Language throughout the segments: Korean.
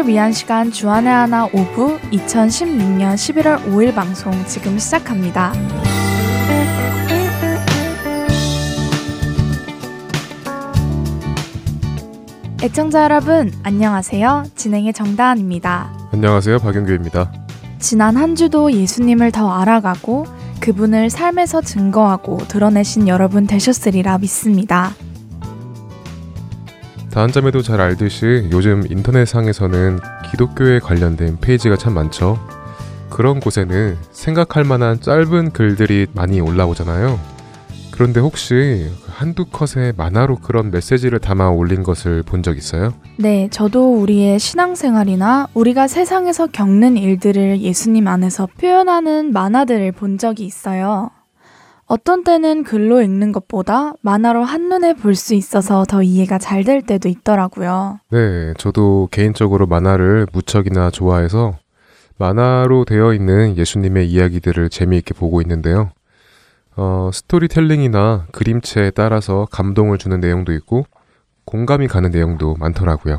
우리를 위한 시간 주안의 하나 5부 2016년 11월 5일 방송 지금 시작합니다. 애청자 여러분, 안녕하세요. 진행의 정다은입니다. 안녕하세요. 박영규입니다. 지난 한 주도 예수님을 더 알아가고 그분을 삶에서 증거하고 드러내신 여러분 되셨으리라 믿습니다. 다한점에도 잘 알듯이 요즘 인터넷상에서는 기독교에 관련된 페이지가 참 많죠. 그런 곳에는 생각할 만한 짧은 글들이 많이 올라오잖아요. 그런데 혹시 한두 컷의 만화로 그런 메시지를 담아 올린 것을 본 적 있어요? 네, 저도 우리의 신앙생활이나 우리가 세상에서 겪는 일들을 예수님 안에서 표현하는 만화들을 본 적이 있어요. 어떤 때는 글로 읽는 것보다 만화로 한눈에 볼 수 있어서 더 이해가 잘 될 때도 있더라고요. 네, 저도 개인적으로 만화를 무척이나 좋아해서 만화로 되어 있는 예수님의 이야기들을 재미있게 보고 있는데요. 어, 스토리텔링이나 그림체에 따라서 감동을 주는 내용도 있고 공감이 가는 내용도 많더라고요.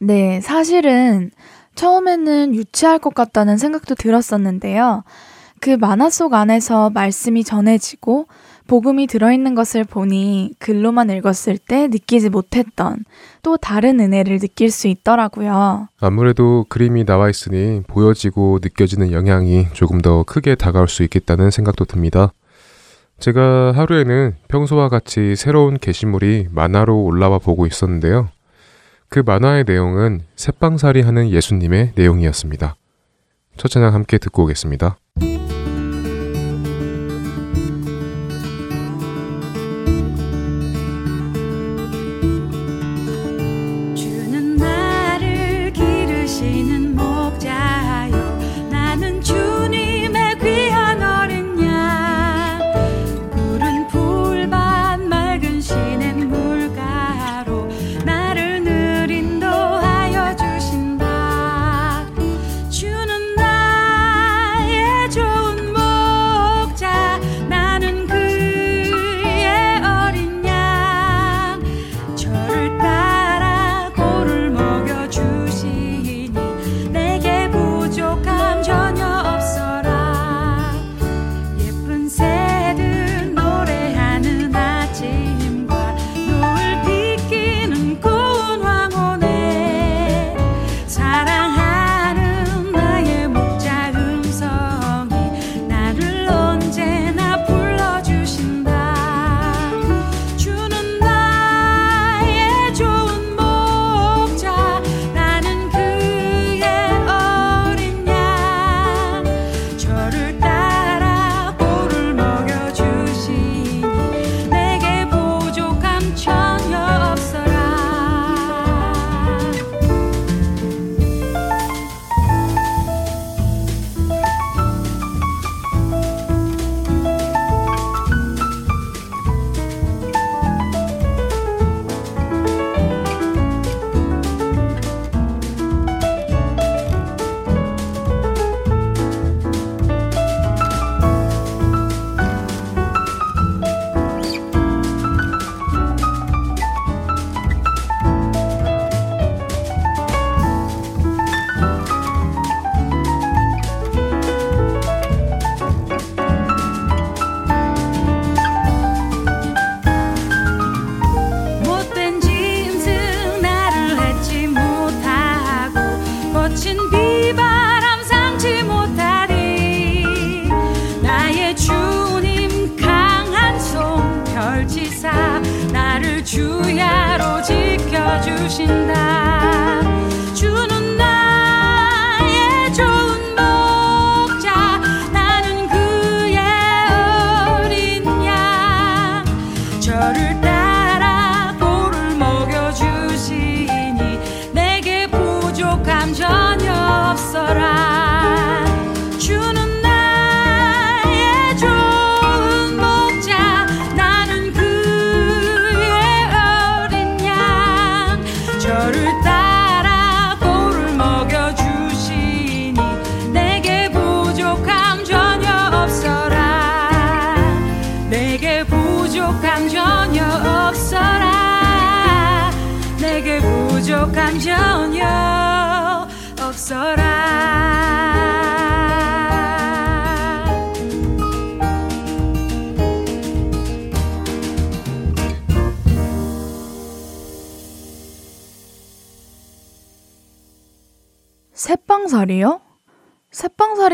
네, 사실은 처음에는 유치할 것 같다는 생각도 들었었는데요. 그 만화 속 안에서 말씀이 전해지고 복음이 들어있는 것을 보니 글로만 읽었을 때 느끼지 못했던 또 다른 은혜를 느낄 수 있더라고요. 아무래도 그림이 나와 있으니 보여지고 느껴지는 영향이 조금 더 크게 다가올 수 있겠다는 생각도 듭니다. 제가 하루에는 평소와 같이 새로운 게시물이 만화로 올라와 보고 있었는데요. 그 만화의 내용은 새빵살이 하는 예수님의 내용이었습니다. 첫 찬양 함께 듣고 오겠습니다.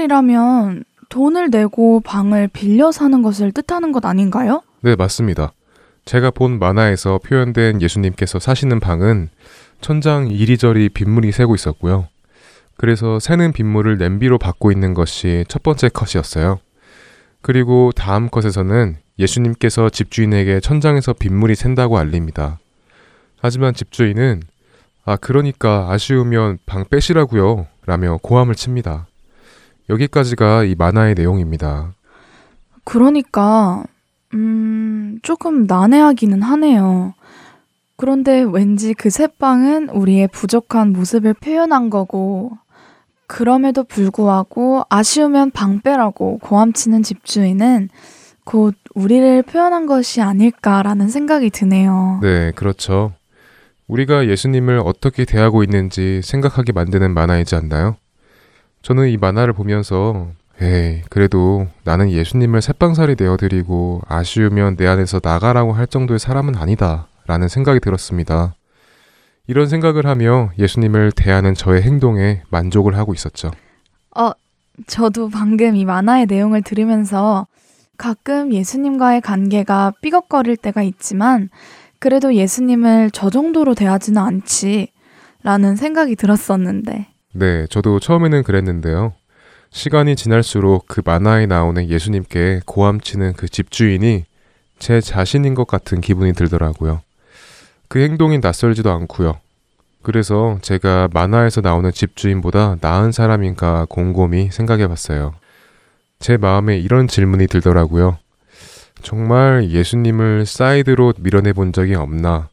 새빵살이라면 돈을 내고 방을 빌려 사는 것을 뜻하는 것 아닌가요? 네, 맞습니다. 제가 본 만화에서 표현된 예수님께서 사시는 방은 천장 이리저리 빗물이 새고 있었고요. 그래서 새는 빗물을 냄비로 받고 있는 것이 첫 번째 컷이었어요. 그리고 다음 컷에서는 예수님께서 집주인에게 천장에서 빗물이 샌다고 알립니다. 하지만 집주인은 아, 그러니까 아쉬우면 방 빼시라고요. 라며 고함을 칩니다. 여기까지가 이 만화의 내용입니다. 그러니까, 음, 조금 난해하기는 하네요. 그런데 왠지 그 새빵은 우리의 부족한 모습을 표현한 거고, 그럼에도 불구하고 아쉬우면 방 빼라고 고함치는 집주인은 곧 우리를 표현한 것이 아닐까라는 생각이 드네요. 네, 그렇죠. 우리가 예수님을 어떻게 대하고 있는지 생각하게 만드는 만화이지 않나요? 저는 이 만화를 보면서 에이, 그래도 나는 예수님을 새빵살이 되어드리고 아쉬우면 내 안에서 나가라고 할 정도의 사람은 아니다. 라는 생각이 들었습니다. 이런 생각을 하며 예수님을 대하는 저의 행동에 만족을 하고 있었죠. 어, 저도 방금 이 만화의 내용을 들으면서 가끔 예수님과의 관계가 삐걱거릴 때가 있지만 그래도 예수님을 저 정도로 대하지는 않지 라는 생각이 들었었는데 네, 저도 처음에는 그랬는데요. 시간이 지날수록 그 만화에 나오는 예수님께 고함치는 그 집주인이 제 자신인 것 같은 기분이 들더라고요. 그 행동이 낯설지도 않고요. 그래서 제가 만화에서 나오는 집주인보다 나은 사람인가 곰곰이 생각해 봤어요. 제 마음에 이런 질문이 들더라고요. 정말 예수님을 사이드로 밀어내 본 적이 없나?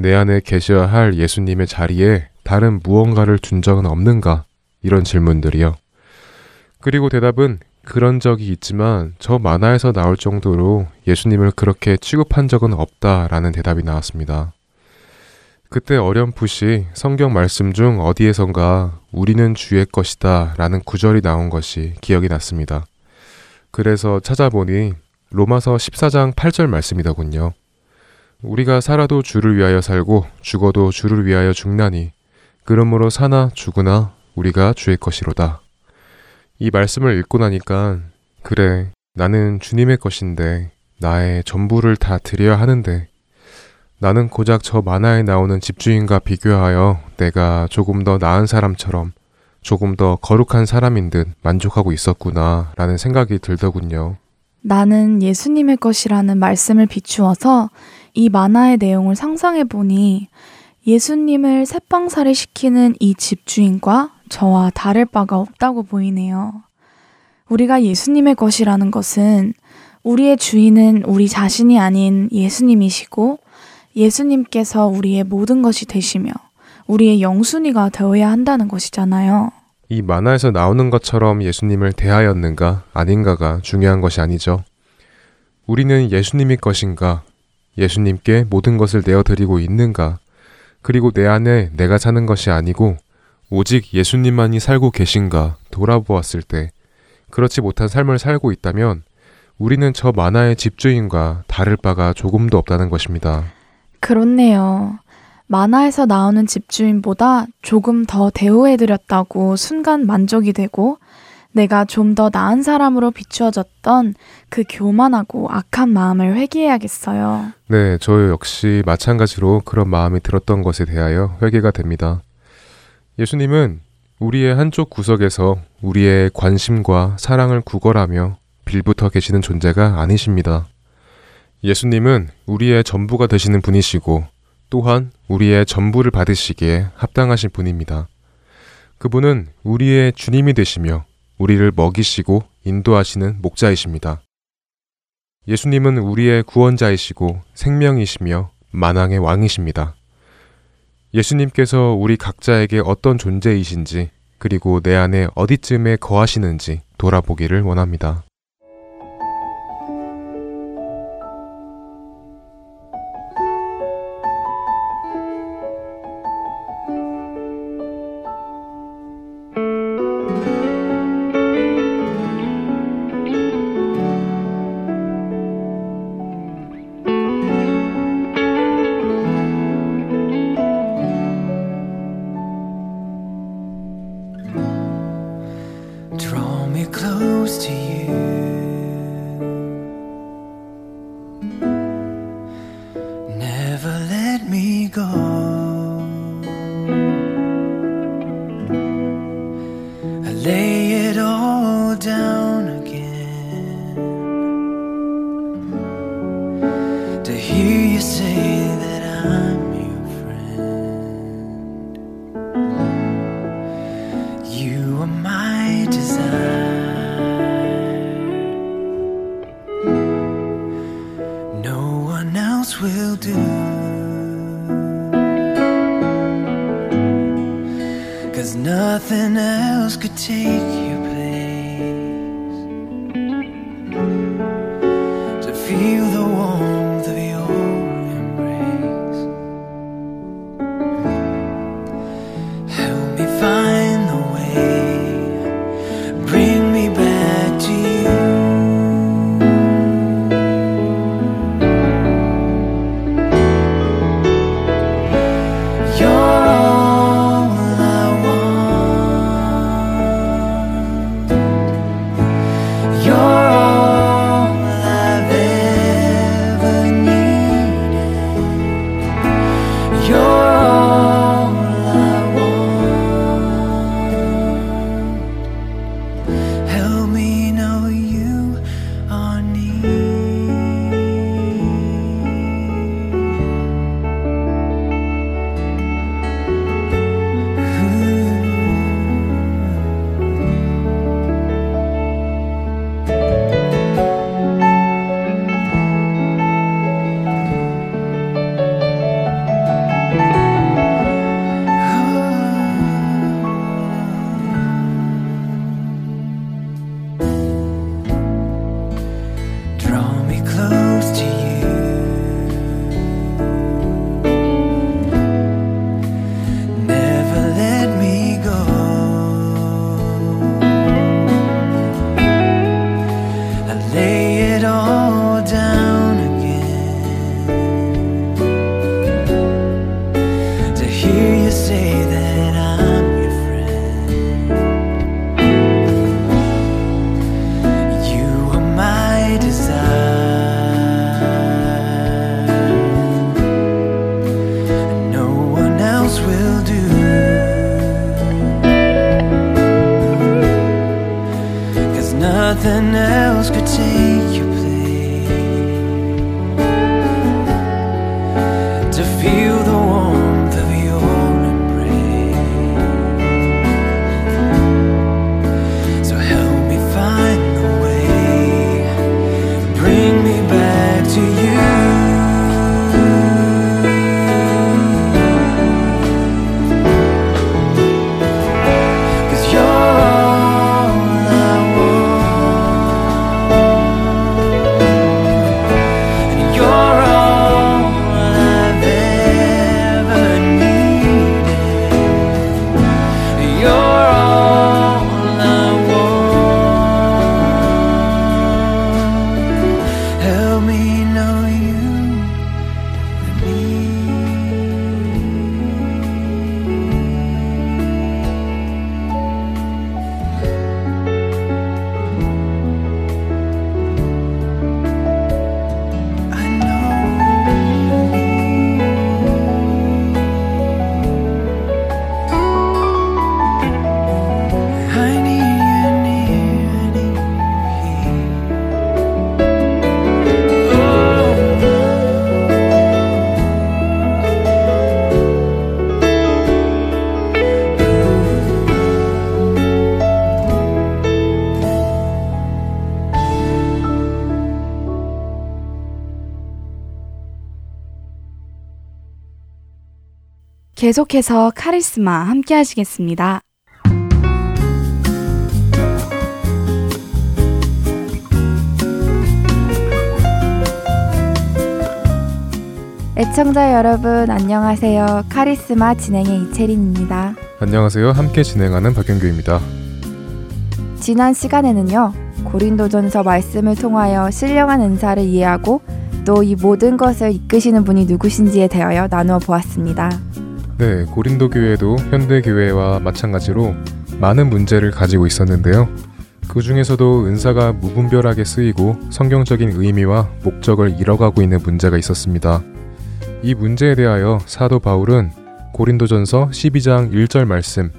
내 안에 계셔야 할 예수님의 자리에 다른 무언가를 둔 적은 없는가? 이런 질문들이요. 그리고 대답은 그런 적이 있지만 저 만화에서 나올 정도로 예수님을 그렇게 취급한 적은 없다라는 대답이 나왔습니다. 그때 어렴풋이 성경 말씀 중 어디에선가 우리는 주의 것이다 라는 구절이 나온 것이 기억이 났습니다. 그래서 찾아보니 로마서 14장 8절 말씀이더군요. 우리가 살아도 주를 위하여 살고 죽어도 주를 위하여 죽나니 그러므로 사나 죽으나 우리가 주의 것이로다. 이 말씀을 읽고 나니까 그래 나는 주님의 것인데 나의 전부를 다 드려야 하는데 나는 고작 저 만화에 나오는 집주인과 비교하여 내가 조금 더 나은 사람처럼 조금 더 거룩한 사람인 듯 만족하고 있었구나 라는 생각이 들더군요. 나는 예수님의 것이라는 말씀을 비추어서 이 만화의 내용을 상상해 보니 예수님을 새빵살이 시키는 이 집주인과 저와 다를 바가 없다고 보이네요. 우리가 예수님의 것이라는 것은 우리의 주인은 우리 자신이 아닌 예수님이시고 예수님께서 우리의 모든 것이 되시며 우리의 영순이가 되어야 한다는 것이잖아요. 이 만화에서 나오는 것처럼 예수님을 대하였는가 아닌가가 중요한 것이 아니죠. 우리는 예수님의 것인가, 예수님께 모든 것을 내어드리고 있는가, 그리고 내 안에 내가 사는 것이 아니고 오직 예수님만이 살고 계신가 돌아보았을 때 그렇지 못한 삶을 살고 있다면 우리는 저 만화의 집주인과 다를 바가 조금도 없다는 것입니다. 그렇네요. 만화에서 나오는 집주인보다 조금 더 대우해드렸다고 순간 만족이 되고 내가 좀 더 나은 사람으로 비추어졌던 그 교만하고 악한 마음을 회개해야겠어요. 네, 저 역시 마찬가지로 그런 마음이 들었던 것에 대하여 회개가 됩니다. 예수님은 우리의 한쪽 구석에서 우리의 관심과 사랑을 구걸하며 빌붙어 계시는 존재가 아니십니다. 예수님은 우리의 전부가 되시는 분이시고 또한 우리의 전부를 받으시기에 합당하신 분입니다. 그분은 우리의 주님이 되시며 우리를 먹이시고 인도하시는 목자이십니다. 예수님은 우리의 구원자이시고 생명이시며 만왕의 왕이십니다. 예수님께서 우리 각자에게 어떤 존재이신지 그리고 내 안에 어디쯤에 거하시는지 돌아보기를 원합니다. Cause nothing else could take you 계속해서 카리스마 함께 하시겠습니다. 애청자 여러분 안녕하세요. 카리스마 진행의 이채린입니다. 안녕하세요. 함께 진행하는 박영규입니다. 지난 시간에는요. 고린도전서 말씀을 통하여 신령한 은사를 이해하고 또 이 모든 것을 이끄시는 분이 누구신지에 대하여 나누어 보았습니다. 네, 고린도 교회도 현대 교회와 마찬가지로 많은 문제를 가지고 있었는데요. 그 중에서도 은사가 무분별하게 쓰이고 성경적인 의미와 목적을 잃어가고 있는 문제가 있었습니다. 이 문제에 대하여 사도 바울은 고린도전서 12장 1절 말씀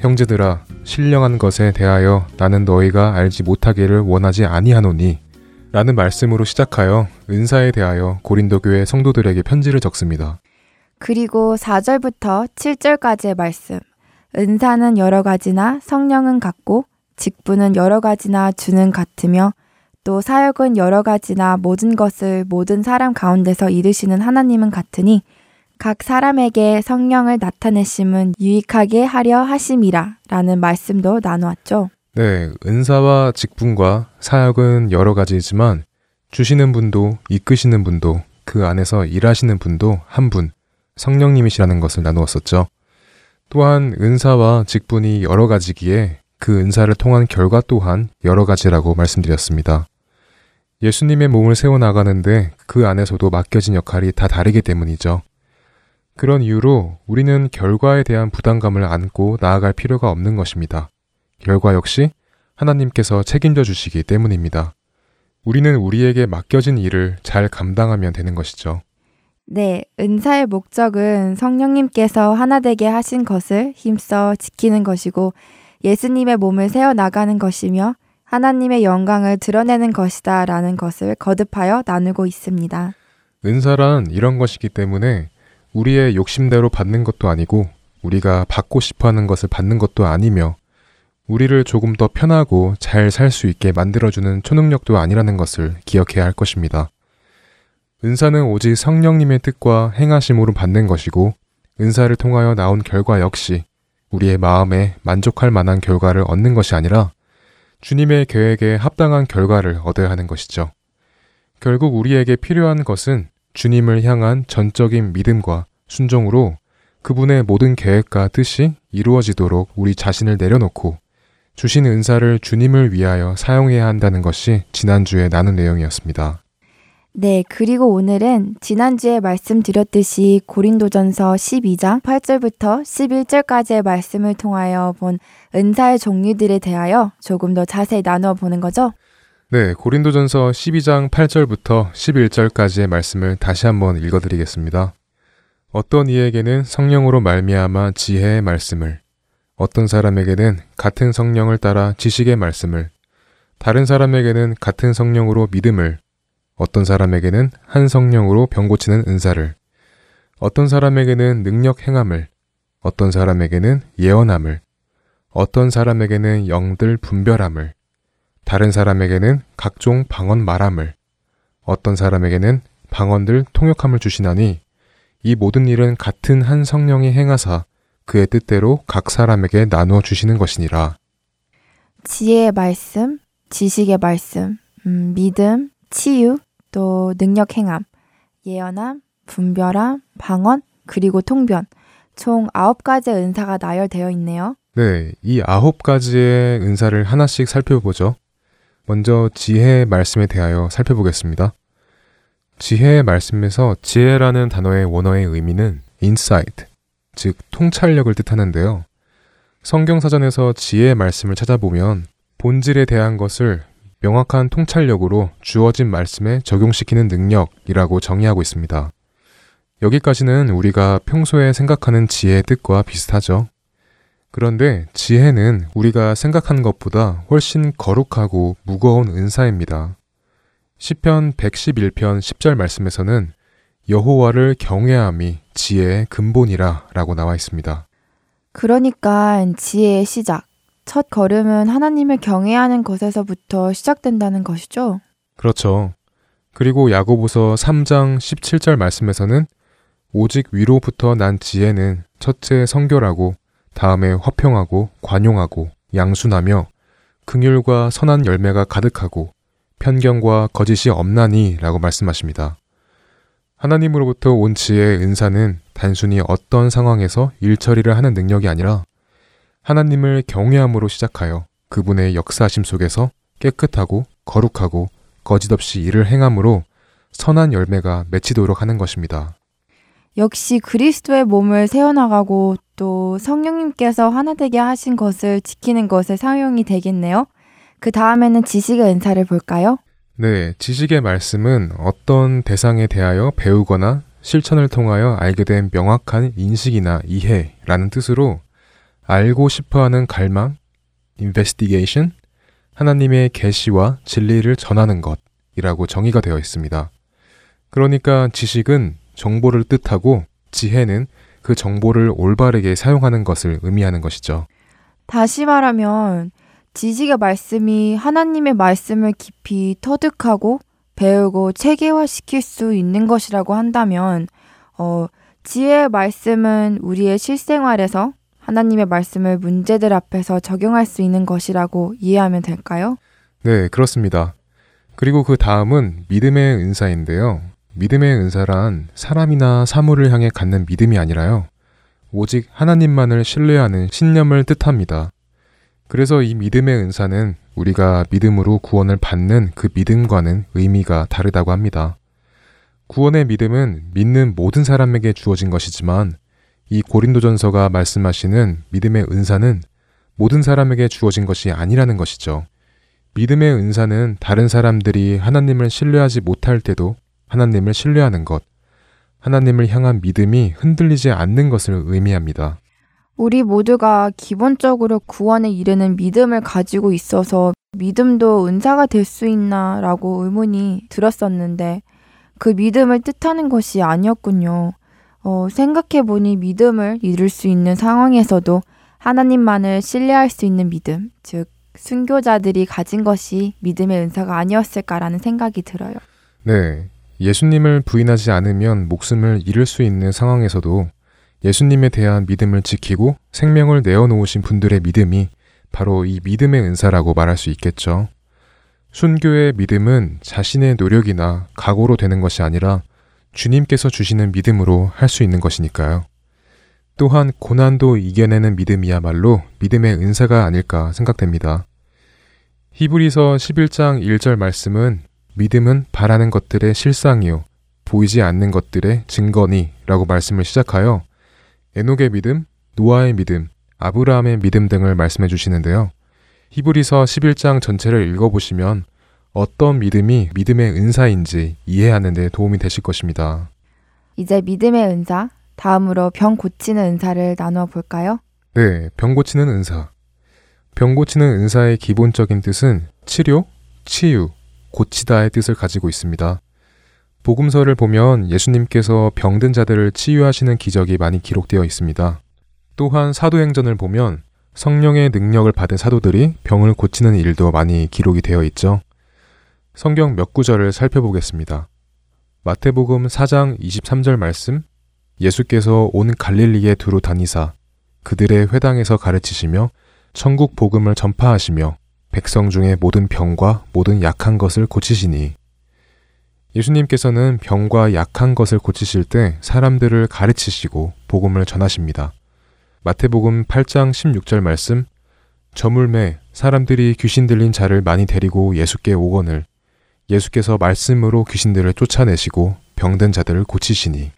형제들아 신령한 것에 대하여 나는 너희가 알지 못하기를 원하지 아니하노니 라는 말씀으로 시작하여 은사에 대하여 고린도 교회 성도들에게 편지를 적습니다. 그리고 4절부터 7절까지의 말씀. 은사는 여러 가지나 성령은 같고 직분은 여러 가지나 주는 같으며 또 사역은 여러 가지나 모든 것을 모든 사람 가운데서 이르시는 하나님은 같으니 각 사람에게 성령을 나타내심은 유익하게 하려 하심이라 라는 말씀도 나누었죠. 네, 은사와 직분과 사역은 여러 가지이지만 주시는 분도 이끄시는 분도 그 안에서 일하시는 분도 한 분, 성령님이시라는 것을 나누었었죠. 또한 은사와 직분이 여러 가지기에 그 은사를 통한 결과 또한 여러 가지라고 말씀드렸습니다. 예수님의 몸을 세워나가는데 그 안에서도 맡겨진 역할이 다 다르기 때문이죠. 그런 이유로 우리는 결과에 대한 부담감을 안고 나아갈 필요가 없는 것입니다. 결과 역시 하나님께서 책임져 주시기 때문입니다. 우리는 우리에게 맡겨진 일을 잘 감당하면 되는 것이죠. 네, 은사의 목적은 성령님께서 하나 되게 하신 것을 힘써 지키는 것이고 예수님의 몸을 세워 나가는 것이며 하나님의 영광을 드러내는 것이다 라는 것을 거듭하여 나누고 있습니다. 은사란 이런 것이기 때문에 우리의 욕심대로 받는 것도 아니고 우리가 받고 싶어 하는 것을 받는 것도 아니며 우리를 조금 더 편하고 잘 살 수 있게 만들어주는 초능력도 아니라는 것을 기억해야 할 것입니다. 은사는 오직 성령님의 뜻과 행하심으로 받는 것이고 은사를 통하여 나온 결과 역시 우리의 마음에 만족할 만한 결과를 얻는 것이 아니라 주님의 계획에 합당한 결과를 얻어야 하는 것이죠. 결국 우리에게 필요한 것은 주님을 향한 전적인 믿음과 순종으로 그분의 모든 계획과 뜻이 이루어지도록 우리 자신을 내려놓고 주신 은사를 주님을 위하여 사용해야 한다는 것이 지난주에 나눈 내용이었습니다. 네, 그리고 오늘은 지난주에 말씀드렸듯이 고린도전서 12장 8절부터 11절까지의 말씀을 통하여 본 은사의 종류들에 대하여 조금 더 자세히 나누어 보는 거죠. 네, 고린도전서 12장 8절부터 11절까지의 말씀을 다시 한번 읽어 드리겠습니다. 어떤 이에게는 성령으로 말미암아 지혜의 말씀을, 어떤 사람에게는 같은 성령을 따라 지식의 말씀을, 다른 사람에게는 같은 성령으로 믿음을, 어떤 사람에게는 한 성령으로 병 고치는 은사를, 어떤 사람에게는 능력 행함을, 어떤 사람에게는 예언함을, 어떤 사람에게는 영들 분별함을, 다른 사람에게는 각종 방언 말함을, 어떤 사람에게는 방언들 통역함을 주시나니 이 모든 일은 같은 한 성령이 행하사 그의 뜻대로 각 사람에게 나누어 주시는 것이니라. 지혜의 말씀, 지식의 말씀, 음, 믿음, 치유, 또 능력 행함, 예언함, 분별함, 방언, 그리고 통변. 총 아홉 가지의 은사가 나열되어 있네요. 네, 이 아홉 가지의 은사를 하나씩 살펴보죠. 먼저 지혜의 말씀에 대하여 살펴보겠습니다. 지혜의 말씀에서 지혜라는 단어의 원어의 의미는 insight, 즉 통찰력을 뜻하는데요. 성경사전에서 지혜의 말씀을 찾아보면 본질에 대한 것을 명확한 통찰력으로 주어진 말씀에 적용시키는 능력이라고 정의하고 있습니다. 여기까지는 우리가 평소에 생각하는 지혜의 뜻과 비슷하죠. 그런데 지혜는 우리가 생각한 것보다 훨씬 거룩하고 무거운 은사입니다. 시편 111편 10절 말씀에서는 여호와를 경외함이 지혜의 근본이라 라고 나와 있습니다. 그러니까 지혜의 시작, 첫 걸음은 하나님을 경외하는 것에서부터 시작된다는 것이죠. 그렇죠. 그리고 야고보서 3장 17절 말씀에서는 오직 위로부터 난 지혜는 첫째 성결하고 다음에 화평하고 관용하고 양순하며 긍휼과 선한 열매가 가득하고 편견과 거짓이 없나니 라고 말씀하십니다. 하나님으로부터 온 지혜의 은사는 단순히 어떤 상황에서 일처리를 하는 능력이 아니라 하나님을 경외함으로 시작하여 그분의 역사심 속에서 깨끗하고 거룩하고 거짓없이 일을 행함으로 선한 열매가 맺히도록 하는 것입니다. 역시 그리스도의 몸을 세워나가고 또 성령님께서 하나 되게 하신 것을 지키는 것에 사용이 되겠네요. 그 다음에는 지식의 은사를 볼까요? 네, 지식의 말씀은 어떤 대상에 대하여 배우거나 실천을 통하여 알게 된 명확한 인식이나 이해라는 뜻으로 알고 싶어 하는 갈망, investigation, 하나님의 계시와 진리를 전하는 것이라고 정의가 되어 있습니다. 그러니까 지식은 정보를 뜻하고 지혜는 그 정보를 올바르게 사용하는 것을 의미하는 것이죠. 다시 말하면 지식의 말씀이 하나님의 말씀을 깊이 터득하고 배우고 체계화시킬 수 있는 것이라고 한다면 어, 지혜의 말씀은 우리의 실생활에서 하나님의 말씀을 문제들 앞에서 적용할 수 있는 것이라고 이해하면 될까요? 네, 그렇습니다. 그리고 그 다음은 믿음의 은사인데요. 믿음의 은사란 사람이나 사물을 향해 갖는 믿음이 아니라요. 오직 하나님만을 신뢰하는 신념을 뜻합니다. 그래서 이 믿음의 은사는 우리가 믿음으로 구원을 받는 그 믿음과는 의미가 다르다고 합니다. 구원의 믿음은 믿는 모든 사람에게 주어진 것이지만 이 고린도전서가 말씀하시는 믿음의 은사는 모든 사람에게 주어진 것이 아니라는 것이죠. 믿음의 은사는 다른 사람들이 하나님을 신뢰하지 못할 때도 하나님을 신뢰하는 것, 하나님을 향한 믿음이 흔들리지 않는 것을 의미합니다. 우리 모두가 기본적으로 구원에 이르는 믿음을 가지고 있어서 믿음도 은사가 될 수 있나 라고 의문이 들었었는데 그 믿음을 뜻하는 것이 아니었군요. 어, 생각해보니 믿음을 이룰 수 있는 상황에서도 하나님만을 신뢰할 수 있는 믿음, 즉, 순교자들이 가진 것이 믿음의 은사가 아니었을까라는 생각이 들어요. 네. 예수님을 부인하지 않으면 목숨을 잃을 수 있는 상황에서도 예수님에 대한 믿음을 지키고 생명을 내어놓으신 분들의 믿음이 바로 이 믿음의 은사라고 말할 수 있겠죠. 순교의 믿음은 자신의 노력이나 각오로 되는 것이 아니라 주님께서 주시는 믿음으로 할 수 있는 것이니까요. 또한 고난도 이겨내는 믿음이야말로 믿음의 은사가 아닐까 생각됩니다. 히브리서 11장 1절 말씀은 믿음은 바라는 것들의 실상이요 보이지 않는 것들의 증거니 라고 말씀을 시작하여 에녹의 믿음, 노아의 믿음, 아브라함의 믿음 등을 말씀해 주시는데요. 히브리서 11장 전체를 읽어보시면 어떤 믿음이 믿음의 은사인지 이해하는 데 도움이 되실 것입니다. 이제 믿음의 은사, 다음으로 병 고치는 은사를 나누어 볼까요? 네, 병 고치는 은사. 병 고치는 은사의 기본적인 뜻은 치료, 치유, 고치다의 뜻을 가지고 있습니다. 복음서를 보면 예수님께서 병든 자들을 치유하시는 기적이 많이 기록되어 있습니다. 또한 사도행전을 보면 성령의 능력을 받은 사도들이 병을 고치는 일도 많이 기록이 되어 있죠. 성경 몇 구절을 살펴보겠습니다. 마태복음 4장 23절 말씀 예수께서 온 갈릴리에 두루 다니사 그들의 회당에서 가르치시며 천국 복음을 전파하시며 백성 중에 모든 병과 모든 약한 것을 고치시니 예수님께서는 병과 약한 것을 고치실 때 사람들을 가르치시고 복음을 전하십니다. 마태복음 8장 16절 말씀 저물매 사람들이 귀신 들린 자를 많이 데리고 예수께 오거늘 예수께서 말씀으로 귀신들을 쫓아내시고 병든 자들을 고치시니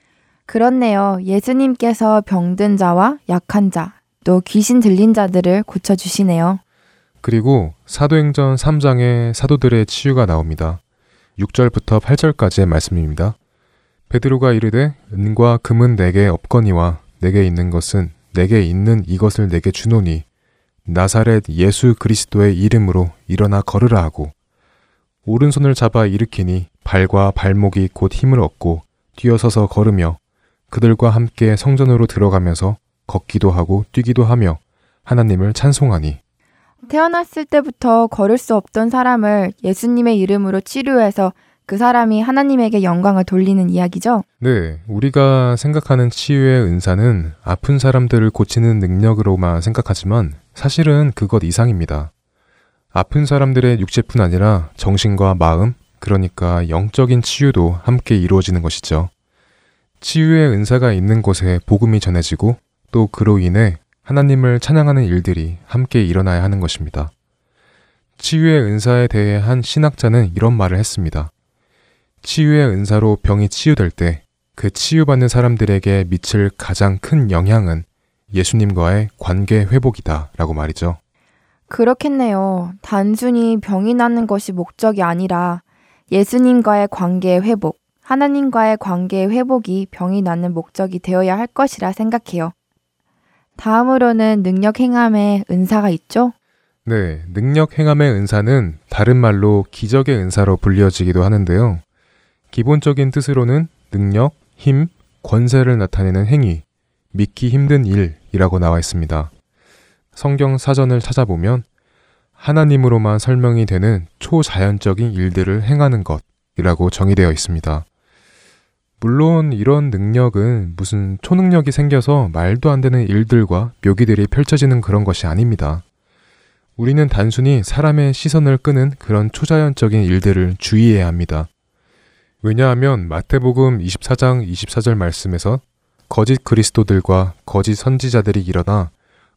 그렇네요. 예수님께서 병든 자와 약한 자, 또 귀신 들린 자들을 고쳐 주시네요. 그리고 사도행전 3장에 사도들의 치유가 나옵니다. 6절부터 8절까지의 말씀입니다. 베드로가 이르되 은과 금은 내게 없거니와 내게 있는 것은 내게 있는 이것을 내게 주노니 나사렛 예수 그리스도의 이름으로 일어나 걸으라 하고 오른손을 잡아 일으키니 발과 발목이 곧 힘을 얻고 뛰어서서 걸으며 그들과 함께 성전으로 들어가면서 걷기도 하고 뛰기도 하며 하나님을 찬송하니 태어났을 때부터 걸을 수 없던 사람을 예수님의 이름으로 치료해서 그 사람이 하나님에게 영광을 돌리는 이야기죠? 네, 우리가 생각하는 치유의 은사는 아픈 사람들을 고치는 능력으로만 생각하지만 사실은 그것 이상입니다. 아픈 사람들의 육체뿐 아니라 정신과 마음, 그러니까 영적인 치유도 함께 이루어지는 것이죠. 치유의 은사가 있는 곳에 복음이 전해지고 또 그로 인해 하나님을 찬양하는 일들이 함께 일어나야 하는 것입니다. 치유의 은사에 대해 한 신학자는 이런 말을 했습니다. 치유의 은사로 병이 치유될 때 그 치유받는 사람들에게 미칠 가장 큰 영향은 예수님과의 관계 회복이다 라고 말이죠. 그렇겠네요. 단순히 병이 낫는 것이 목적이 아니라 예수님과의 관계 회복, 하나님과의 관계 회복이 병이 낫는 목적이 되어야 할 것이라 생각해요. 다음으로는 능력 행함의 은사가 있죠? 네, 능력 행함의 은사는 다른 말로 기적의 은사로 불리어지기도 하는데요. 기본적인 뜻으로는 능력, 힘, 권세를 나타내는 행위, 믿기 힘든 일이라고 나와 있습니다. 성경 사전을 찾아보면 하나님으로만 설명이 되는 초자연적인 일들을 행하는 것이라고 정의되어 있습니다. 물론 이런 능력은 무슨 초능력이 생겨서 말도 안 되는 일들과 묘기들이 펼쳐지는 그런 것이 아닙니다. 우리는 단순히 사람의 시선을 끄는 그런 초자연적인 일들을 주의해야 합니다. 왜냐하면 마태복음 24장 24절 말씀에서 거짓 그리스도들과 거짓 선지자들이 일어나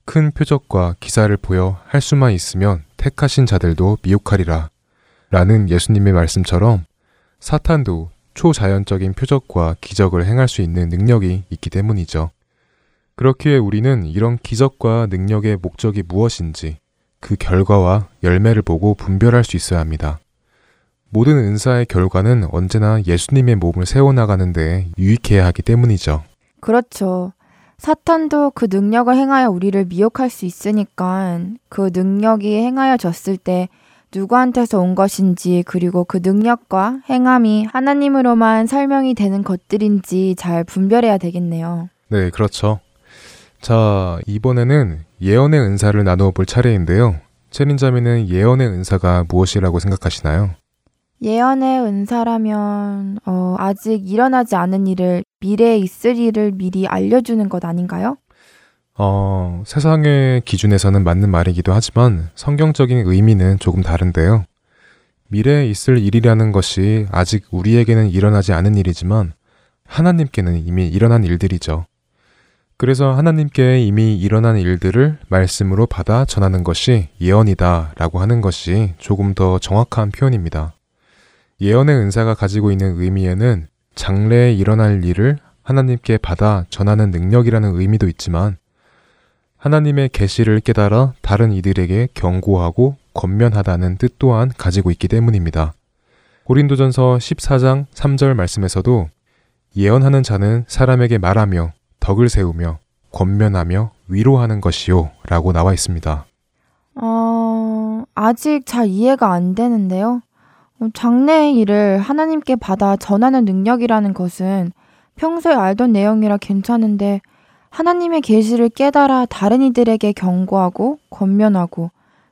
큰 표적과 기사를 보여 할 수만 있으면 택하신 자들도 미혹하리라. 라는 예수님의 말씀처럼 사탄도 초자연적인 표적과 기적을 행할 수 있는 능력이 있기 때문이죠. 그렇기에 우리는 이런 기적과 능력의 목적이 무엇인지 그 결과와 열매를 보고 분별할 수 있어야 합니다. 모든 은사의 결과는 언제나 예수님의 몸을 세워나가는 데 유익해야 하기 때문이죠. 그렇죠. 사탄도 그 능력을 행하여 우리를 미혹할 수 있으니까 그 능력이 행하여졌을 때 누구한테서 온 것인지 그리고 그 능력과 행함이 하나님으로만 설명이 되는 것들인지 잘 분별해야 되겠네요. 네, 그렇죠. 자, 이번에는 예언의 은사를 나누어 볼 차례인데요. 체린자매는 예언의 은사가 무엇이라고 생각하시나요? 예언의 은사라면 어, 아직 일어나지 않은 일을 미래에 있을 일을 미리 알려주는 것 아닌가요? 어, 세상의 기준에서는 맞는 말이기도 하지만 성경적인 의미는 조금 다른데요. 미래에 있을 일이라는 것이 아직 우리에게는 일어나지 않은 일이지만 하나님께는 이미 일어난 일들이죠. 그래서 하나님께 이미 일어난 일들을 말씀으로 받아 전하는 것이 예언이다 라고 하는 것이 조금 더 정확한 표현입니다. 예언의 은사가 가지고 있는 의미에는 장래에 일어날 일을 하나님께 받아 전하는 능력이라는 의미도 있지만 하나님의 계시를 깨달아 다른 이들에게 경고하고 권면하다는 뜻 또한 가지고 있기 때문입니다. 고린도전서 14장 3절 말씀에서도 예언하는 자는 사람에게 말하며 덕을 세우며 권면하며 위로하는 것이요 라고 나와 있습니다. 어, 아직 잘 이해가 안 되는데요. 어, 장래의 일을 하나님께 받아 전하는 능력이라는 것은 평소에 알던 내용이라 괜찮은데 하나님의 계시를 깨달아 다른 이들에게 경고하고 권면하고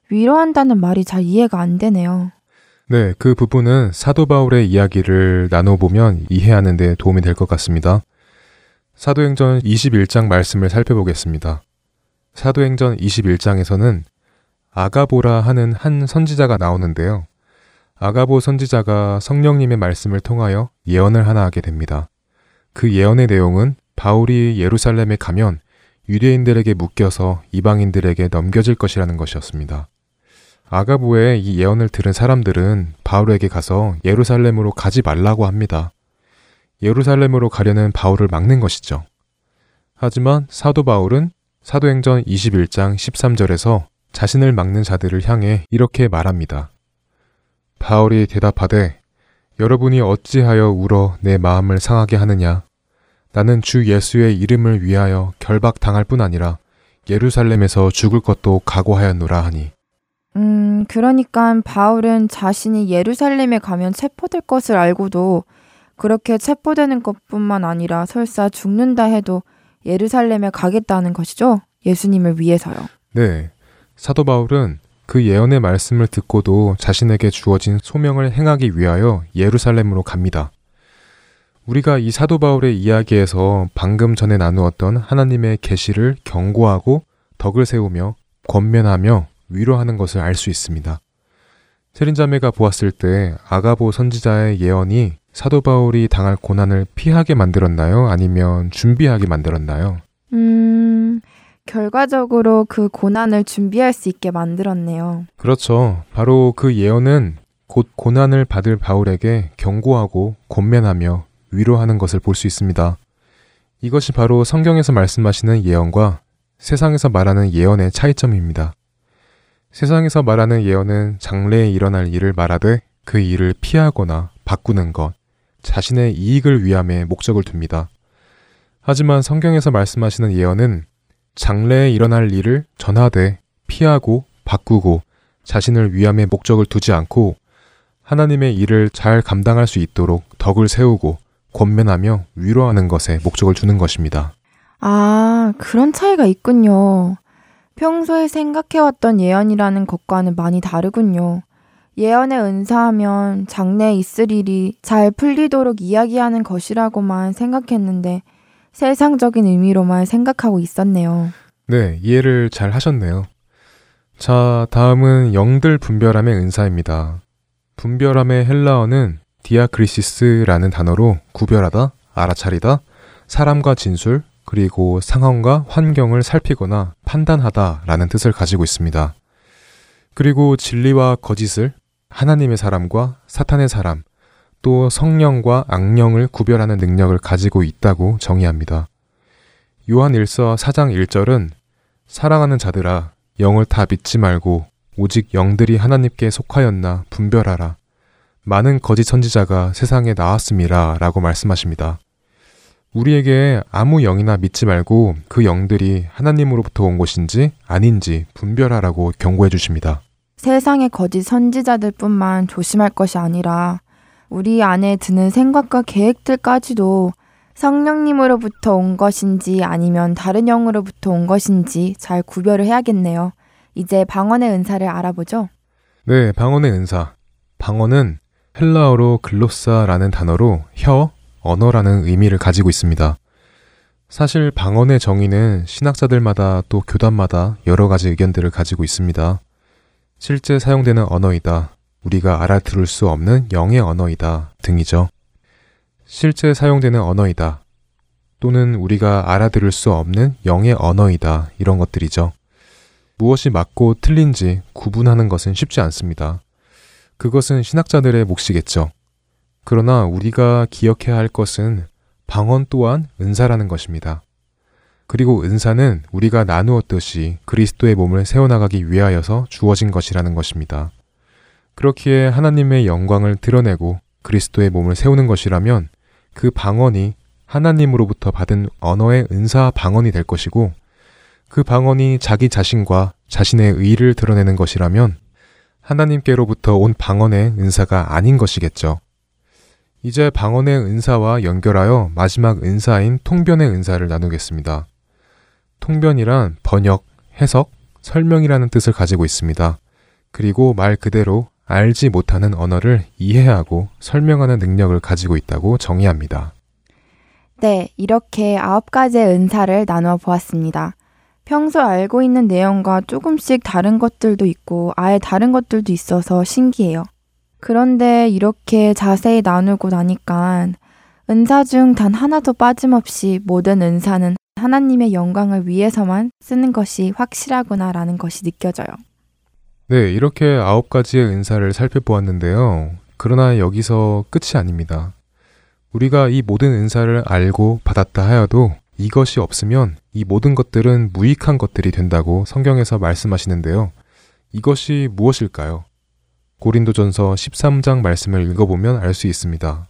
위로한다는 말이 잘 이해가 안 되네요. 네, 그 부분은 사도 바울의 이야기를 나눠보면 이해하는 데 도움이 될 것 같습니다. 사도행전 21장 말씀을 살펴보겠습니다. 사도행전 21장에서는 아가보라 하는 한 선지자가 나오는데요. 아가보 선지자가 성령님의 말씀을 통하여 예언을 하나 하게 됩니다. 그 예언의 내용은 바울이 예루살렘에 가면 유대인들에게 묶여서 이방인들에게 넘겨질 것이라는 것이었습니다. 아가보의 이 예언을 들은 사람들은 바울에게 가서 예루살렘으로 가지 말라고 합니다. 예루살렘으로 가려는 바울을 막는 것이죠. 하지만 사도 바울은 사도행전 21장 13절에서 자신을 막는 자들을 향해 이렇게 말합니다. 바울이 대답하되 여러분이 어찌하여 울어 내 마음을 상하게 하느냐 나는 주 예수의 이름을 위하여 결박당할 뿐 아니라 예루살렘에서 죽을 것도 각오하였노라 하니 음, 그러니까 바울은 자신이 예루살렘에 가면 체포될 것을 알고도 그렇게 체포되는 것뿐만 아니라 설사 죽는다 해도 예루살렘에 가겠다는 것이죠. 예수님을 위해서요. 네. 사도 바울은 그 예언의 말씀을 듣고도 자신에게 주어진 소명을 행하기 위하여 예루살렘으로 갑니다. 우리가 이 사도 바울의 이야기에서 방금 전에 나누었던 하나님의 계시를 경고하고 덕을 세우며 권면하며 위로하는 것을 알 수 있습니다. 세린자매가 보았을 때 아가보 선지자의 예언이 사도 바울이 당할 고난을 피하게 만들었나요? 아니면 준비하게 만들었나요? 음, 결과적으로 그 고난을 준비할 수 있게 만들었네요. 그렇죠. 바로 그 예언은 곧 고난을 받을 바울에게 경고하고 권면하며 위로하는 것을 볼 수 있습니다. 이것이 바로 성경에서 말씀하시는 예언과 세상에서 말하는 예언의 차이점입니다. 세상에서 말하는 예언은 장래에 일어날 일을 말하되 그 일을 피하거나 바꾸는 것, 자신의 이익을 위함에 목적을 둡니다. 하지만 성경에서 말씀하시는 예언은 장래에 일어날 일을 전하되 피하고 바꾸고 자신을 위함에 목적을 두지 않고 하나님의 일을 잘 감당할 수 있도록 덕을 세우고 권면하며 위로하는 것에 목적을 두는 것입니다. 아, 그런 차이가 있군요. 평소에 생각해왔던 예언이라는 것과는 많이 다르군요. 예언의 은사하면 장래에 있을 일이 잘 풀리도록 이야기하는 것이라고만 생각했는데 세상적인 의미로만 생각하고 있었네요. 네, 이해를 잘 하셨네요. 자, 다음은 영들 분별함의 은사입니다. 분별함의 헬라어는 디아크리시스라는 단어로 구별하다, 알아차리다, 사람과 진술, 그리고 상황과 환경을 살피거나 판단하다 라는 뜻을 가지고 있습니다. 그리고 진리와 거짓을 하나님의 사람과 사탄의 사람, 또 성령과 악령을 구별하는 능력을 가지고 있다고 정의합니다. 요한 1서 4장 1절은 사랑하는 자들아 영을 다 믿지 말고 오직 영들이 하나님께 속하였나 분별하라. 많은 거짓 선지자가 세상에 나왔음이라 라고 말씀하십니다. 우리에게 아무 영이나 믿지 말고 그 영들이 하나님으로부터 온 것인지 아닌지 분별하라고 경고해 주십니다. 세상의 거짓 선지자들 뿐만 조심할 것이 아니라 우리 안에 드는 생각과 계획들까지도 성령님으로부터 온 것인지 아니면 다른 영으로부터 온 것인지 잘 구별을 해야겠네요. 이제 방언의 은사를 알아보죠. 네, 방언의 은사. 방언은 헬라어로 글로사라는 단어로 혀, 언어라는 의미를 가지고 있습니다. 사실 방언의 정의는 신학자들마다 또 교단마다 여러 가지 의견들을 가지고 있습니다. 실제 사용되는 언어이다, 우리가 알아들을 수 없는 영의 언어이다 등이죠. 실제 사용되는 언어이다, 또는 우리가 알아들을 수 없는 영의 언어이다 이런 것들이죠. 무엇이 맞고 틀린지 구분하는 것은 쉽지 않습니다. 그것은 신학자들의 몫이겠죠. 그러나 우리가 기억해야 할 것은 방언 또한 은사라는 것입니다. 그리고 은사는 우리가 나누었듯이 그리스도의 몸을 세워나가기 위하여서 주어진 것이라는 것입니다. 그렇기에 하나님의 영광을 드러내고 그리스도의 몸을 세우는 것이라면 그 방언이 하나님으로부터 받은 언어의 은사 방언이 될 것이고 그 방언이 자기 자신과 자신의 의를 드러내는 것이라면 하나님께로부터 온 방언의 은사가 아닌 것이겠죠. 이제 방언의 은사와 연결하여 마지막 은사인 통변의 은사를 나누겠습니다. 통변이란 번역, 해석, 설명이라는 뜻을 가지고 있습니다. 그리고 말 그대로 알지 못하는 언어를 이해하고 설명하는 능력을 가지고 있다고 정의합니다. 네, 이렇게 아홉 가지의 은사를 나누어 보았습니다. 평소 알고 있는 내용과 조금씩 다른 것들도 있고 아예 다른 것들도 있어서 신기해요. 그런데 이렇게 자세히 나누고 나니까 은사 중 단 하나도 빠짐없이 모든 은사는 하나님의 영광을 위해서만 쓰는 것이 확실하구나라는 것이 느껴져요. 네, 이렇게 아홉 가지의 은사를 살펴보았는데요. 그러나 여기서 끝이 아닙니다. 우리가 이 모든 은사를 알고 받았다 하여도 이것이 없으면 이 모든 것들은 무익한 것들이 된다고 성경에서 말씀하시는데요. 이것이 무엇일까요? 고린도전서 13장 말씀을 읽어보면 알 수 있습니다.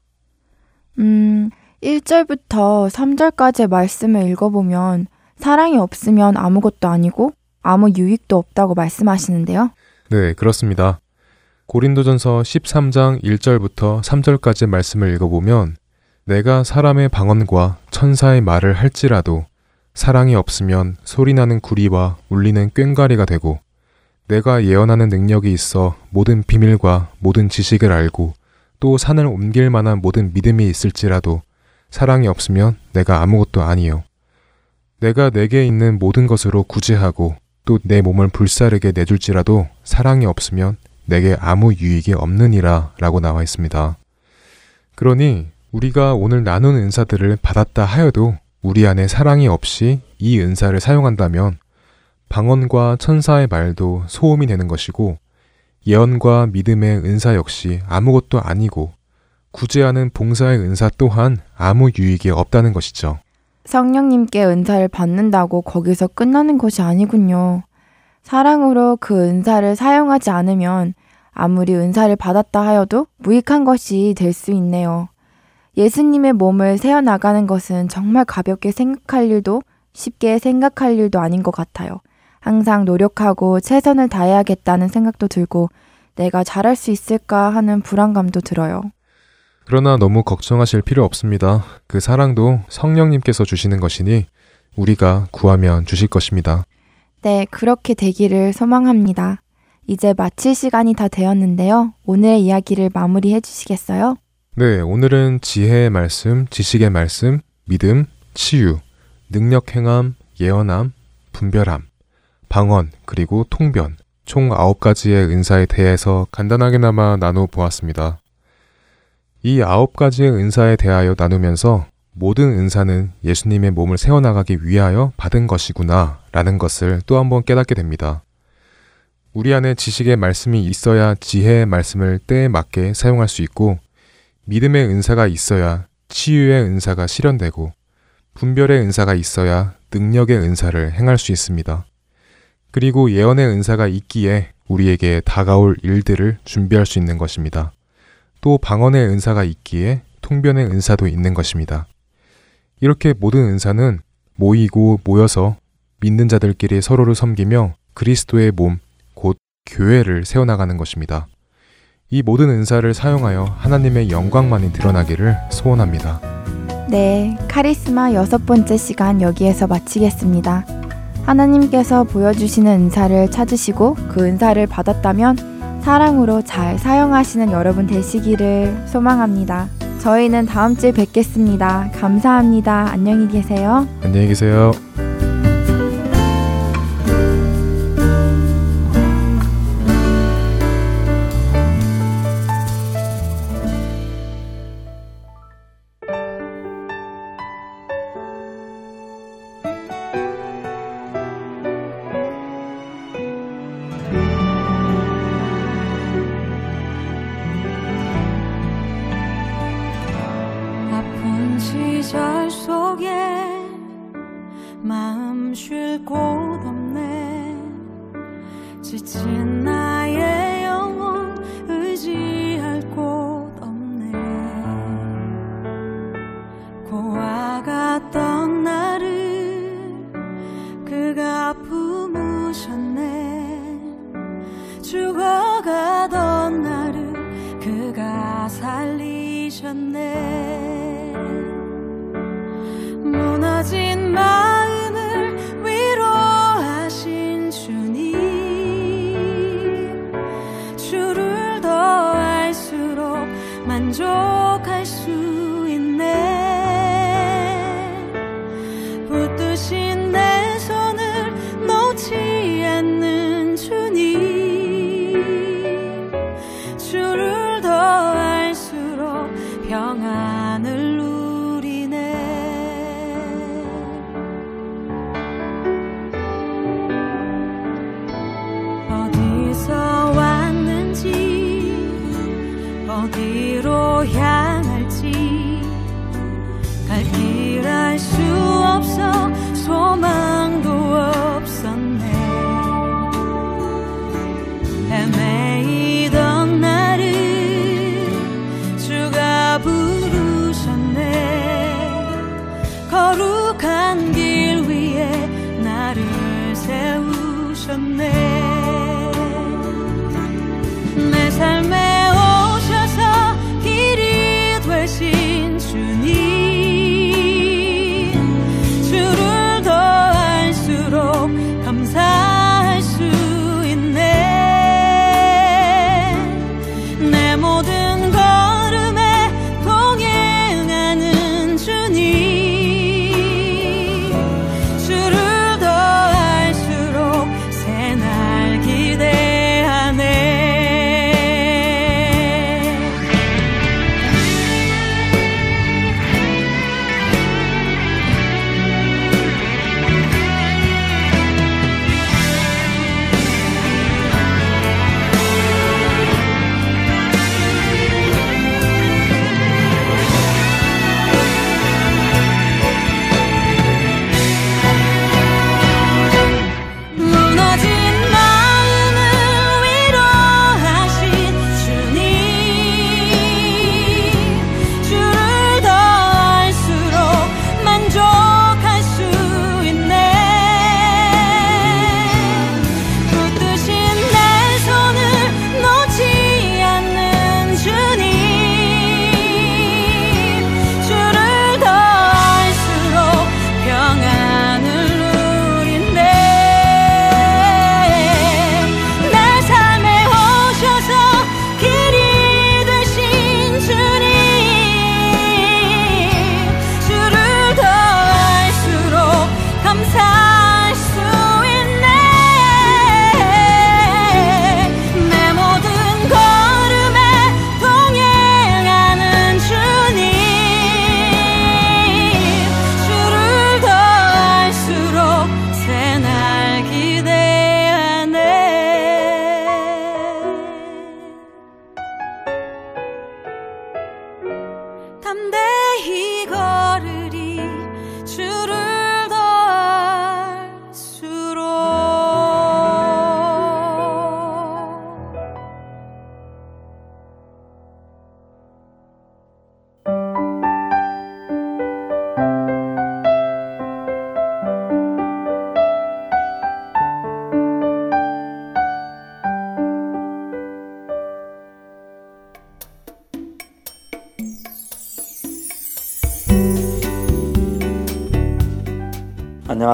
음, 1절부터 3절까지의 말씀을 읽어보면 사랑이 없으면 아무것도 아니고 아무 유익도 없다고 말씀하시는데요. 네, 그렇습니다. 고린도전서 13장 1절부터 3절까지 말씀을 읽어보면 내가 사람의 방언과 천사의 말을 할지라도 사랑이 없으면 소리나는 구리와 울리는 꽹과리가 되고 내가 예언하는 능력이 있어 모든 비밀과 모든 지식을 알고 또 산을 옮길 만한 모든 믿음이 있을지라도 사랑이 없으면 내가 아무것도 아니요. 내가 내게 있는 모든 것으로 구제하고 또 내 몸을 불사르게 내줄지라도 사랑이 없으면 내게 아무 유익이 없느니라 라고 나와 있습니다. 그러니 우리가 오늘 나눈 은사들을 받았다 하여도 우리 안에 사랑이 없이 이 은사를 사용한다면 방언과 천사의 말도 소음이 되는 것이고 예언과 믿음의 은사 역시 아무것도 아니고 구제하는 봉사의 은사 또한 아무 유익이 없다는 것이죠. 성령님께 은사를 받는다고 거기서 끝나는 것이 아니군요. 사랑으로 그 은사를 사용하지 않으면 아무리 은사를 받았다 하여도 무익한 것이 될 수 있네요. 예수님의 몸을 세워나가는 것은 정말 가볍게 생각할 일도 쉽게 생각할 일도 아닌 것 같아요. 항상 노력하고 최선을 다해야겠다는 생각도 들고 내가 잘할 수 있을까 하는 불안감도 들어요. 그러나 너무 걱정하실 필요 없습니다. 그 사랑도 성령님께서 주시는 것이니 우리가 구하면 주실 것입니다. 네, 그렇게 되기를 소망합니다. 이제 마칠 시간이 다 되었는데요. 오늘의 이야기를 마무리해 주시겠어요? 네, 오늘은 지혜의 말씀, 지식의 말씀, 믿음, 치유, 능력 행함, 예언함, 분별함, 방언, 그리고 통변, 총 9가지의 은사에 대해서 간단하게나마 나눠 보았습니다. 이 9가지의 은사에 대하여 나누면서 모든 은사는 예수님의 몸을 세워나가기 위하여 받은 것이구나 라는 것을 또 한 번 깨닫게 됩니다. 우리 안에 지식의 말씀이 있어야 지혜의 말씀을 때에 맞게 사용할 수 있고 믿음의 은사가 있어야 치유의 은사가 실현되고 분별의 은사가 있어야 능력의 은사를 행할 수 있습니다. 그리고 예언의 은사가 있기에 우리에게 다가올 일들을 준비할 수 있는 것입니다. 또 방언의 은사가 있기에 통변의 은사도 있는 것입니다. 이렇게 모든 은사는 모이고 모여서 믿는 자들끼리 서로를 섬기며 그리스도의 몸, 곧 교회를 세워나가는 것입니다. 이 모든 은사를 사용하여 하나님의 영광만이 드러나기를 소원합니다. 네, 카리스마 여섯 번째 시간 여기에서 마치겠습니다. 하나님께서 보여주시는 은사를 찾으시고 그 은사를 받았다면 사랑으로 잘 사용하시는 여러분 되시기를 소망합니다. 저희는 다음 주에 뵙겠습니다. 감사합니다. 안녕히 계세요. 안녕히 계세요. τη ρογιά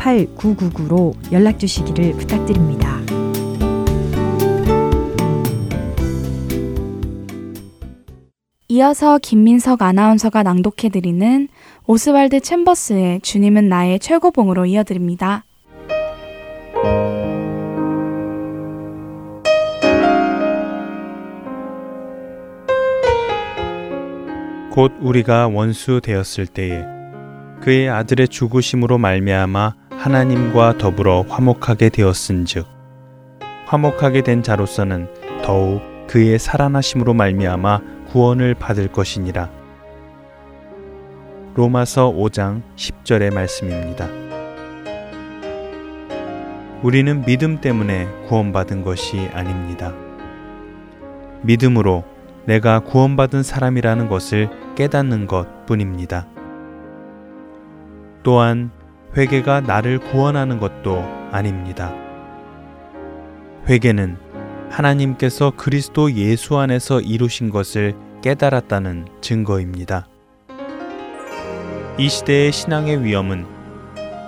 8999로 연락 주시기를 부탁드립니다. 이어서 김민석 아나운서가 낭독해드리는 오스왈드 챔버스의 주님은 나의 최고봉으로 이어드립니다. 곧 우리가 원수 되었을 때에 그의 아들의 죽으심으로 말미암아 하나님과 더불어 화목하게 되었은즉 화목하게 된 자로서는 더욱 그의 살아나심으로 말미암아 구원을 받을 것이니라. 로마서 5장 10절의 말씀입니다. 우리는 믿음 때문에 구원받은 것이 아닙니다. 믿음으로 내가 구원받은 사람이라는 것을 깨닫는 것 뿐입니다. 또한 회개가 나를 구원하는 것도 아닙니다. 회개는 하나님께서 그리스도 예수 안에서 이루신 것을 깨달았다는 증거입니다. 이 시대의 신앙의 위험은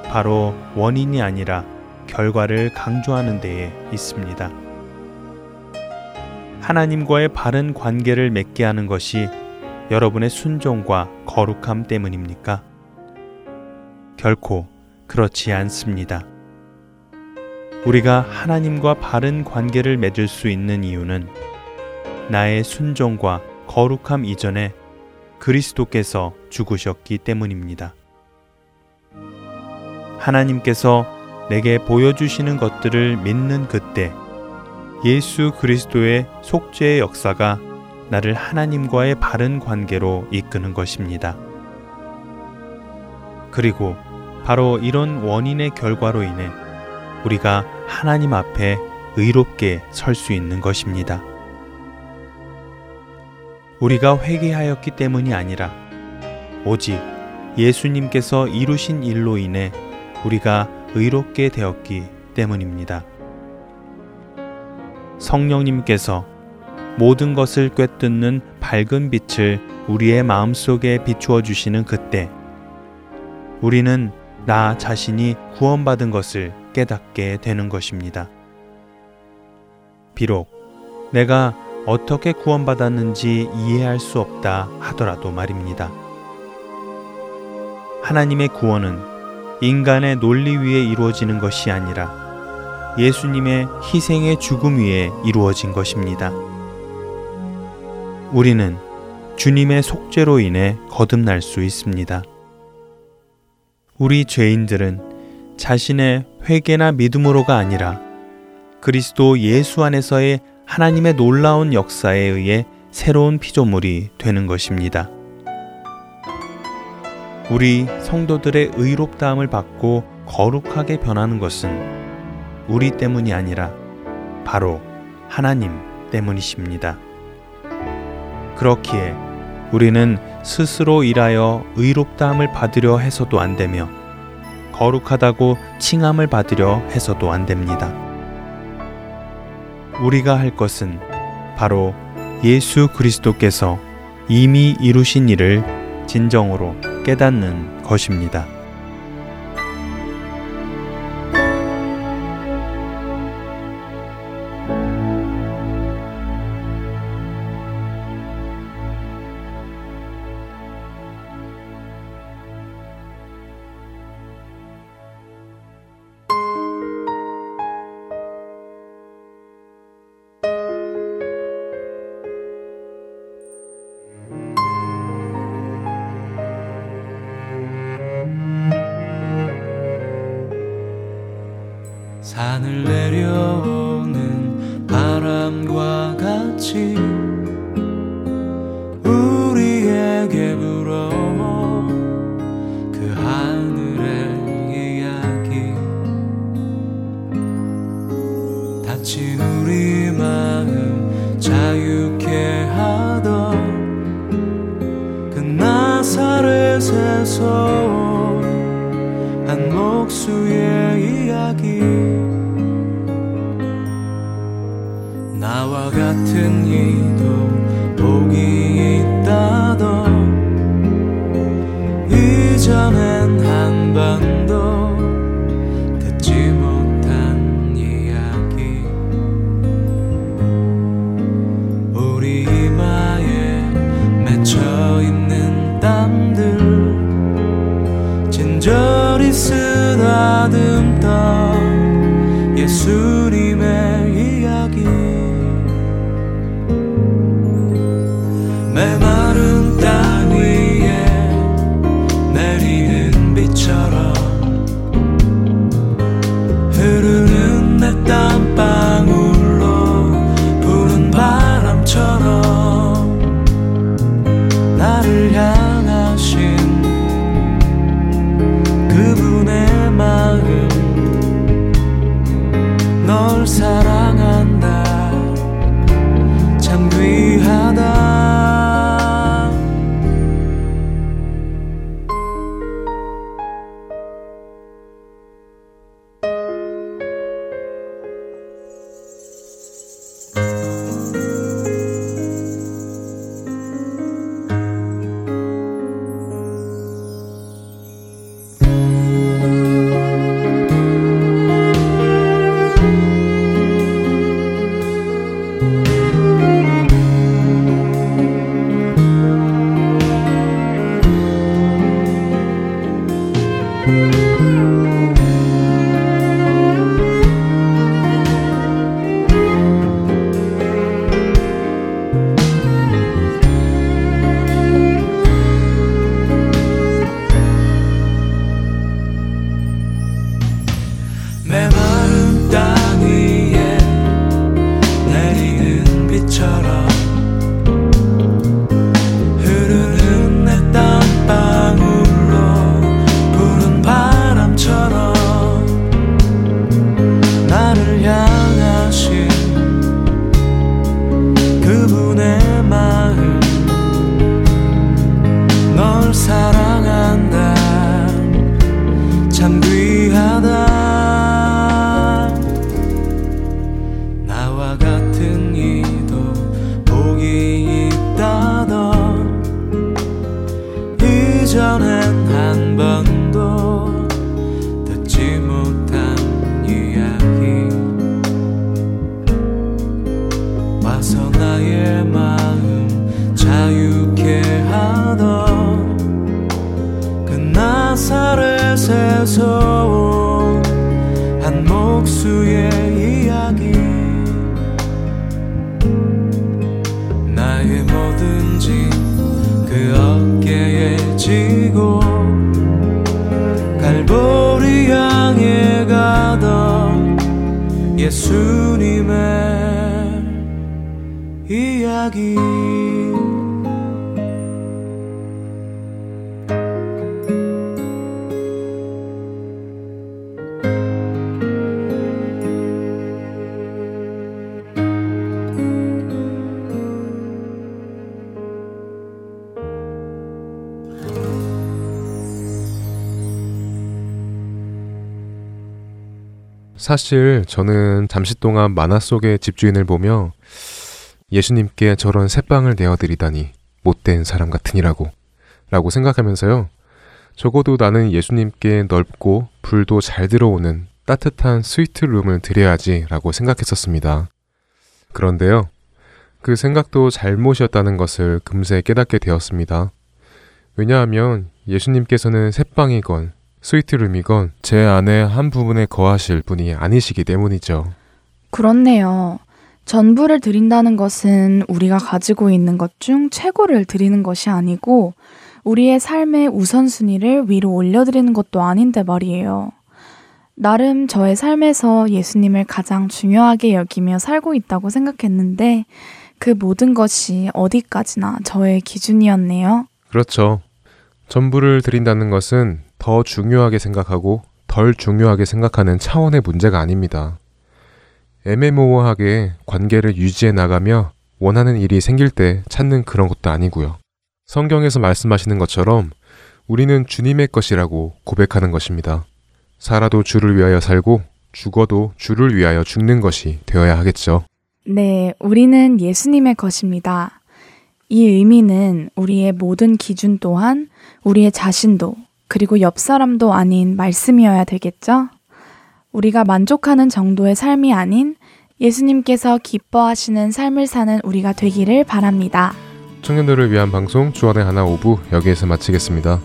바로 원인이 아니라 결과를 강조하는 데에 있습니다. 하나님과의 바른 관계를 맺게 하는 것이 여러분의 순종과 거룩함 때문입니까? 결코 그렇지 않습니다. 우리가 하나님과 바른 관계를 맺을 수 있는 이유는 나의 순종과 거룩함 이전에 그리스도께서 죽으셨기 때문입니다. 하나님께서 내게 보여주시는 것들을 믿는 그때 예수 그리스도의 속죄의 역사가 나를 하나님과의 바른 관계로 이끄는 것입니다. 그리고 바로 이런 원인의 결과로 인해 우리가 하나님 앞에 의롭게 설 수 있는 것입니다. 우리가 회개하였기 때문이 아니라 오직 예수님께서 이루신 일로 인해 우리가 의롭게 되었기 때문입니다. 성령님께서 모든 것을 꿰뚫는 밝은 빛을 우리의 마음속에 비추어 주시는 그때 우리는 나 자신이 구원받은 것을 깨닫게 되는 것입니다. 비록 내가 어떻게 구원받았는지 이해할 수 없다 하더라도 말입니다. 하나님의 구원은 인간의 논리 위에 이루어지는 것이 아니라 예수님의 희생의 죽음 위에 이루어진 것입니다. 우리는 주님의 속죄로 인해 거듭날 수 있습니다. 우리 죄인들은 자신의 회개나 믿음으로가 아니라 그리스도 예수 안에서의 하나님의 놀라운 역사에 의해 새로운 피조물이 되는 것입니다. 우리 성도들의 의롭다함을 받고 거룩하게 변하는 것은 우리 때문이 아니라 바로 하나님 때문이십니다. 그렇기에 우리는 스스로 일하여 의롭다함을 받으려 해서도 안 되며 거룩하다고 칭함을 받으려 해서도 안 됩니다. 우리가 할 것은 바로 예수 그리스도께서 이미 이루신 일을 진정으로 깨닫는 것입니다. 땀들 진절이 쓰다듬던 예수님의 사실 저는 잠시 동안 만화 속의 집주인을 보며 예수님께 저런 새빵을 내어드리다니 못된 사람 같으니라고 라고 생각하면서요. 적어도 나는 예수님께 넓고 불도 잘 들어오는 따뜻한 스위트룸을 드려야지 라고 생각했었습니다. 그런데요. 그 생각도 잘못이었다는 것을 금세 깨닫게 되었습니다. 왜냐하면 예수님께서는 새빵이건 스위트룸이건 제 안의 한 부분에 거하실 분이 아니시기 때문이죠. 그렇네요. 전부를 드린다는 것은 우리가 가지고 있는 것 중 최고를 드리는 것이 아니고 우리의 삶의 우선순위를 위로 올려드리는 것도 아닌데 말이에요. 나름 저의 삶에서 예수님을 가장 중요하게 여기며 살고 있다고 생각했는데 그 모든 것이 어디까지나 저의 기준이었네요. 그렇죠. 전부를 드린다는 것은 더 중요하게 생각하고 덜 중요하게 생각하는 차원의 문제가 아닙니다. 애매모호하게 관계를 유지해 나가며 원하는 일이 생길 때 찾는 그런 것도 아니고요. 성경에서 말씀하시는 것처럼 우리는 주님의 것이라고 고백하는 것입니다. 살아도 주를 위하여 살고 죽어도 주를 위하여 죽는 것이 되어야 하겠죠. 네, 우리는 예수님의 것입니다. 이 의미는 우리의 모든 기준 또한 우리의 자신도 그리고 옆 사람도 아닌 말씀이어야 되겠죠? 우리가 만족하는 정도의 삶이 아닌 예수님께서 기뻐하시는 삶을 사는 우리가 되기를 바랍니다. 청년들을 위한 방송 주안의 하나 오부 여기에서 마치겠습니다.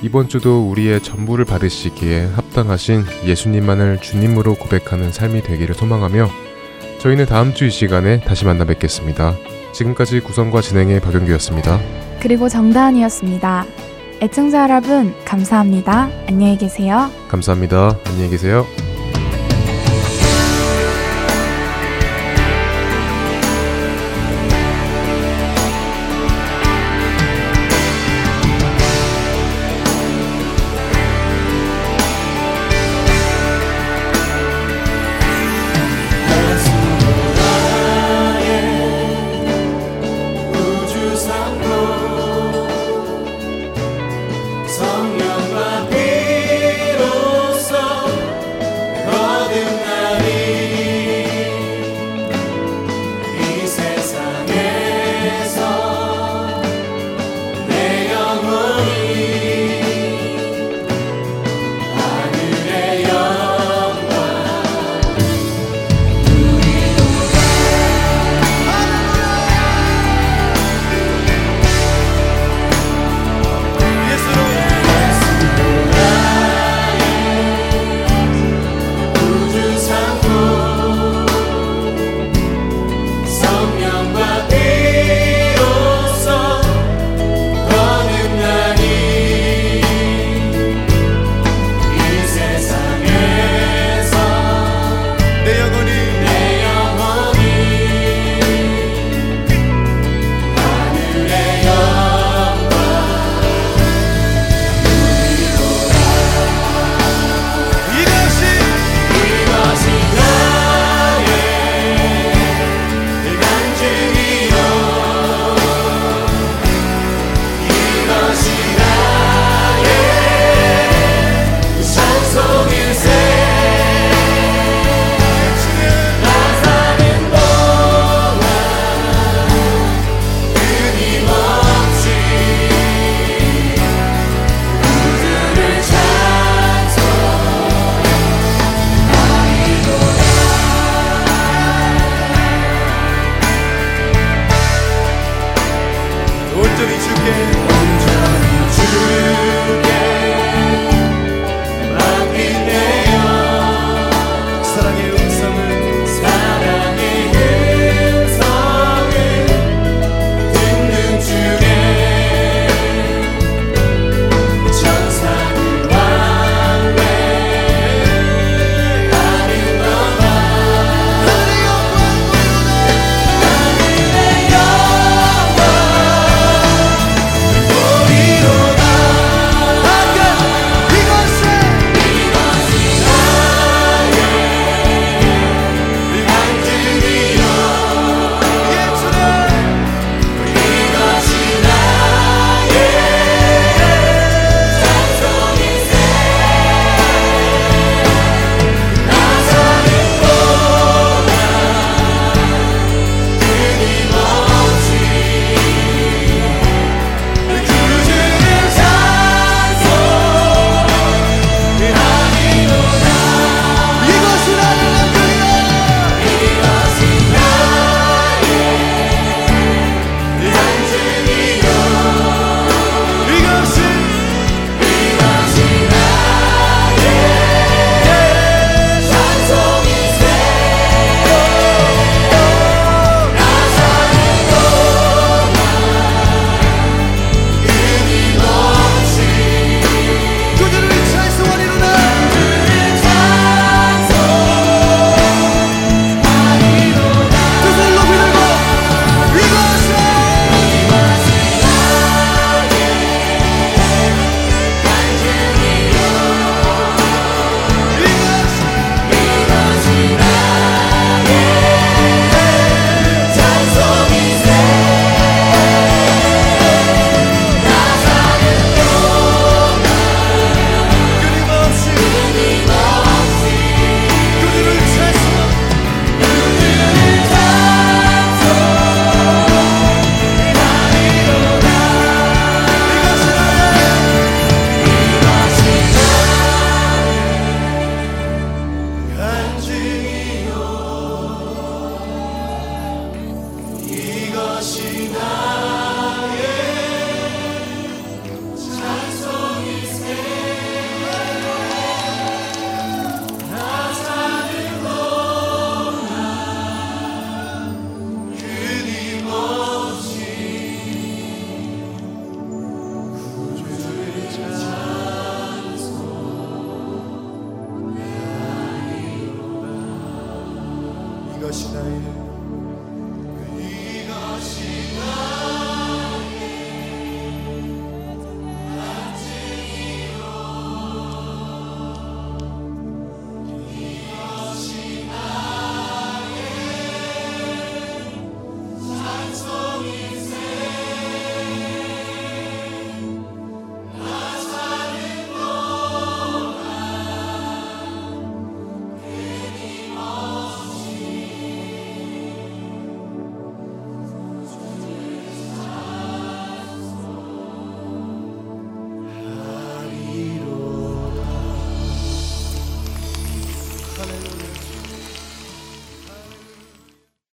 이번 주도 우리의 전부를 받으시기에 합당하신 예수님만을 주님으로 고백하는 삶이 되기를 소망하며 저희는 다음 주 이 시간에 다시 만나 뵙겠습니다. 지금까지 구성과 진행의 박영규였습니다. 그리고 정다은이었습니다. 애청자 여러분, 감사합니다. 안녕히 계세요. 감사합니다. 안녕히 계세요.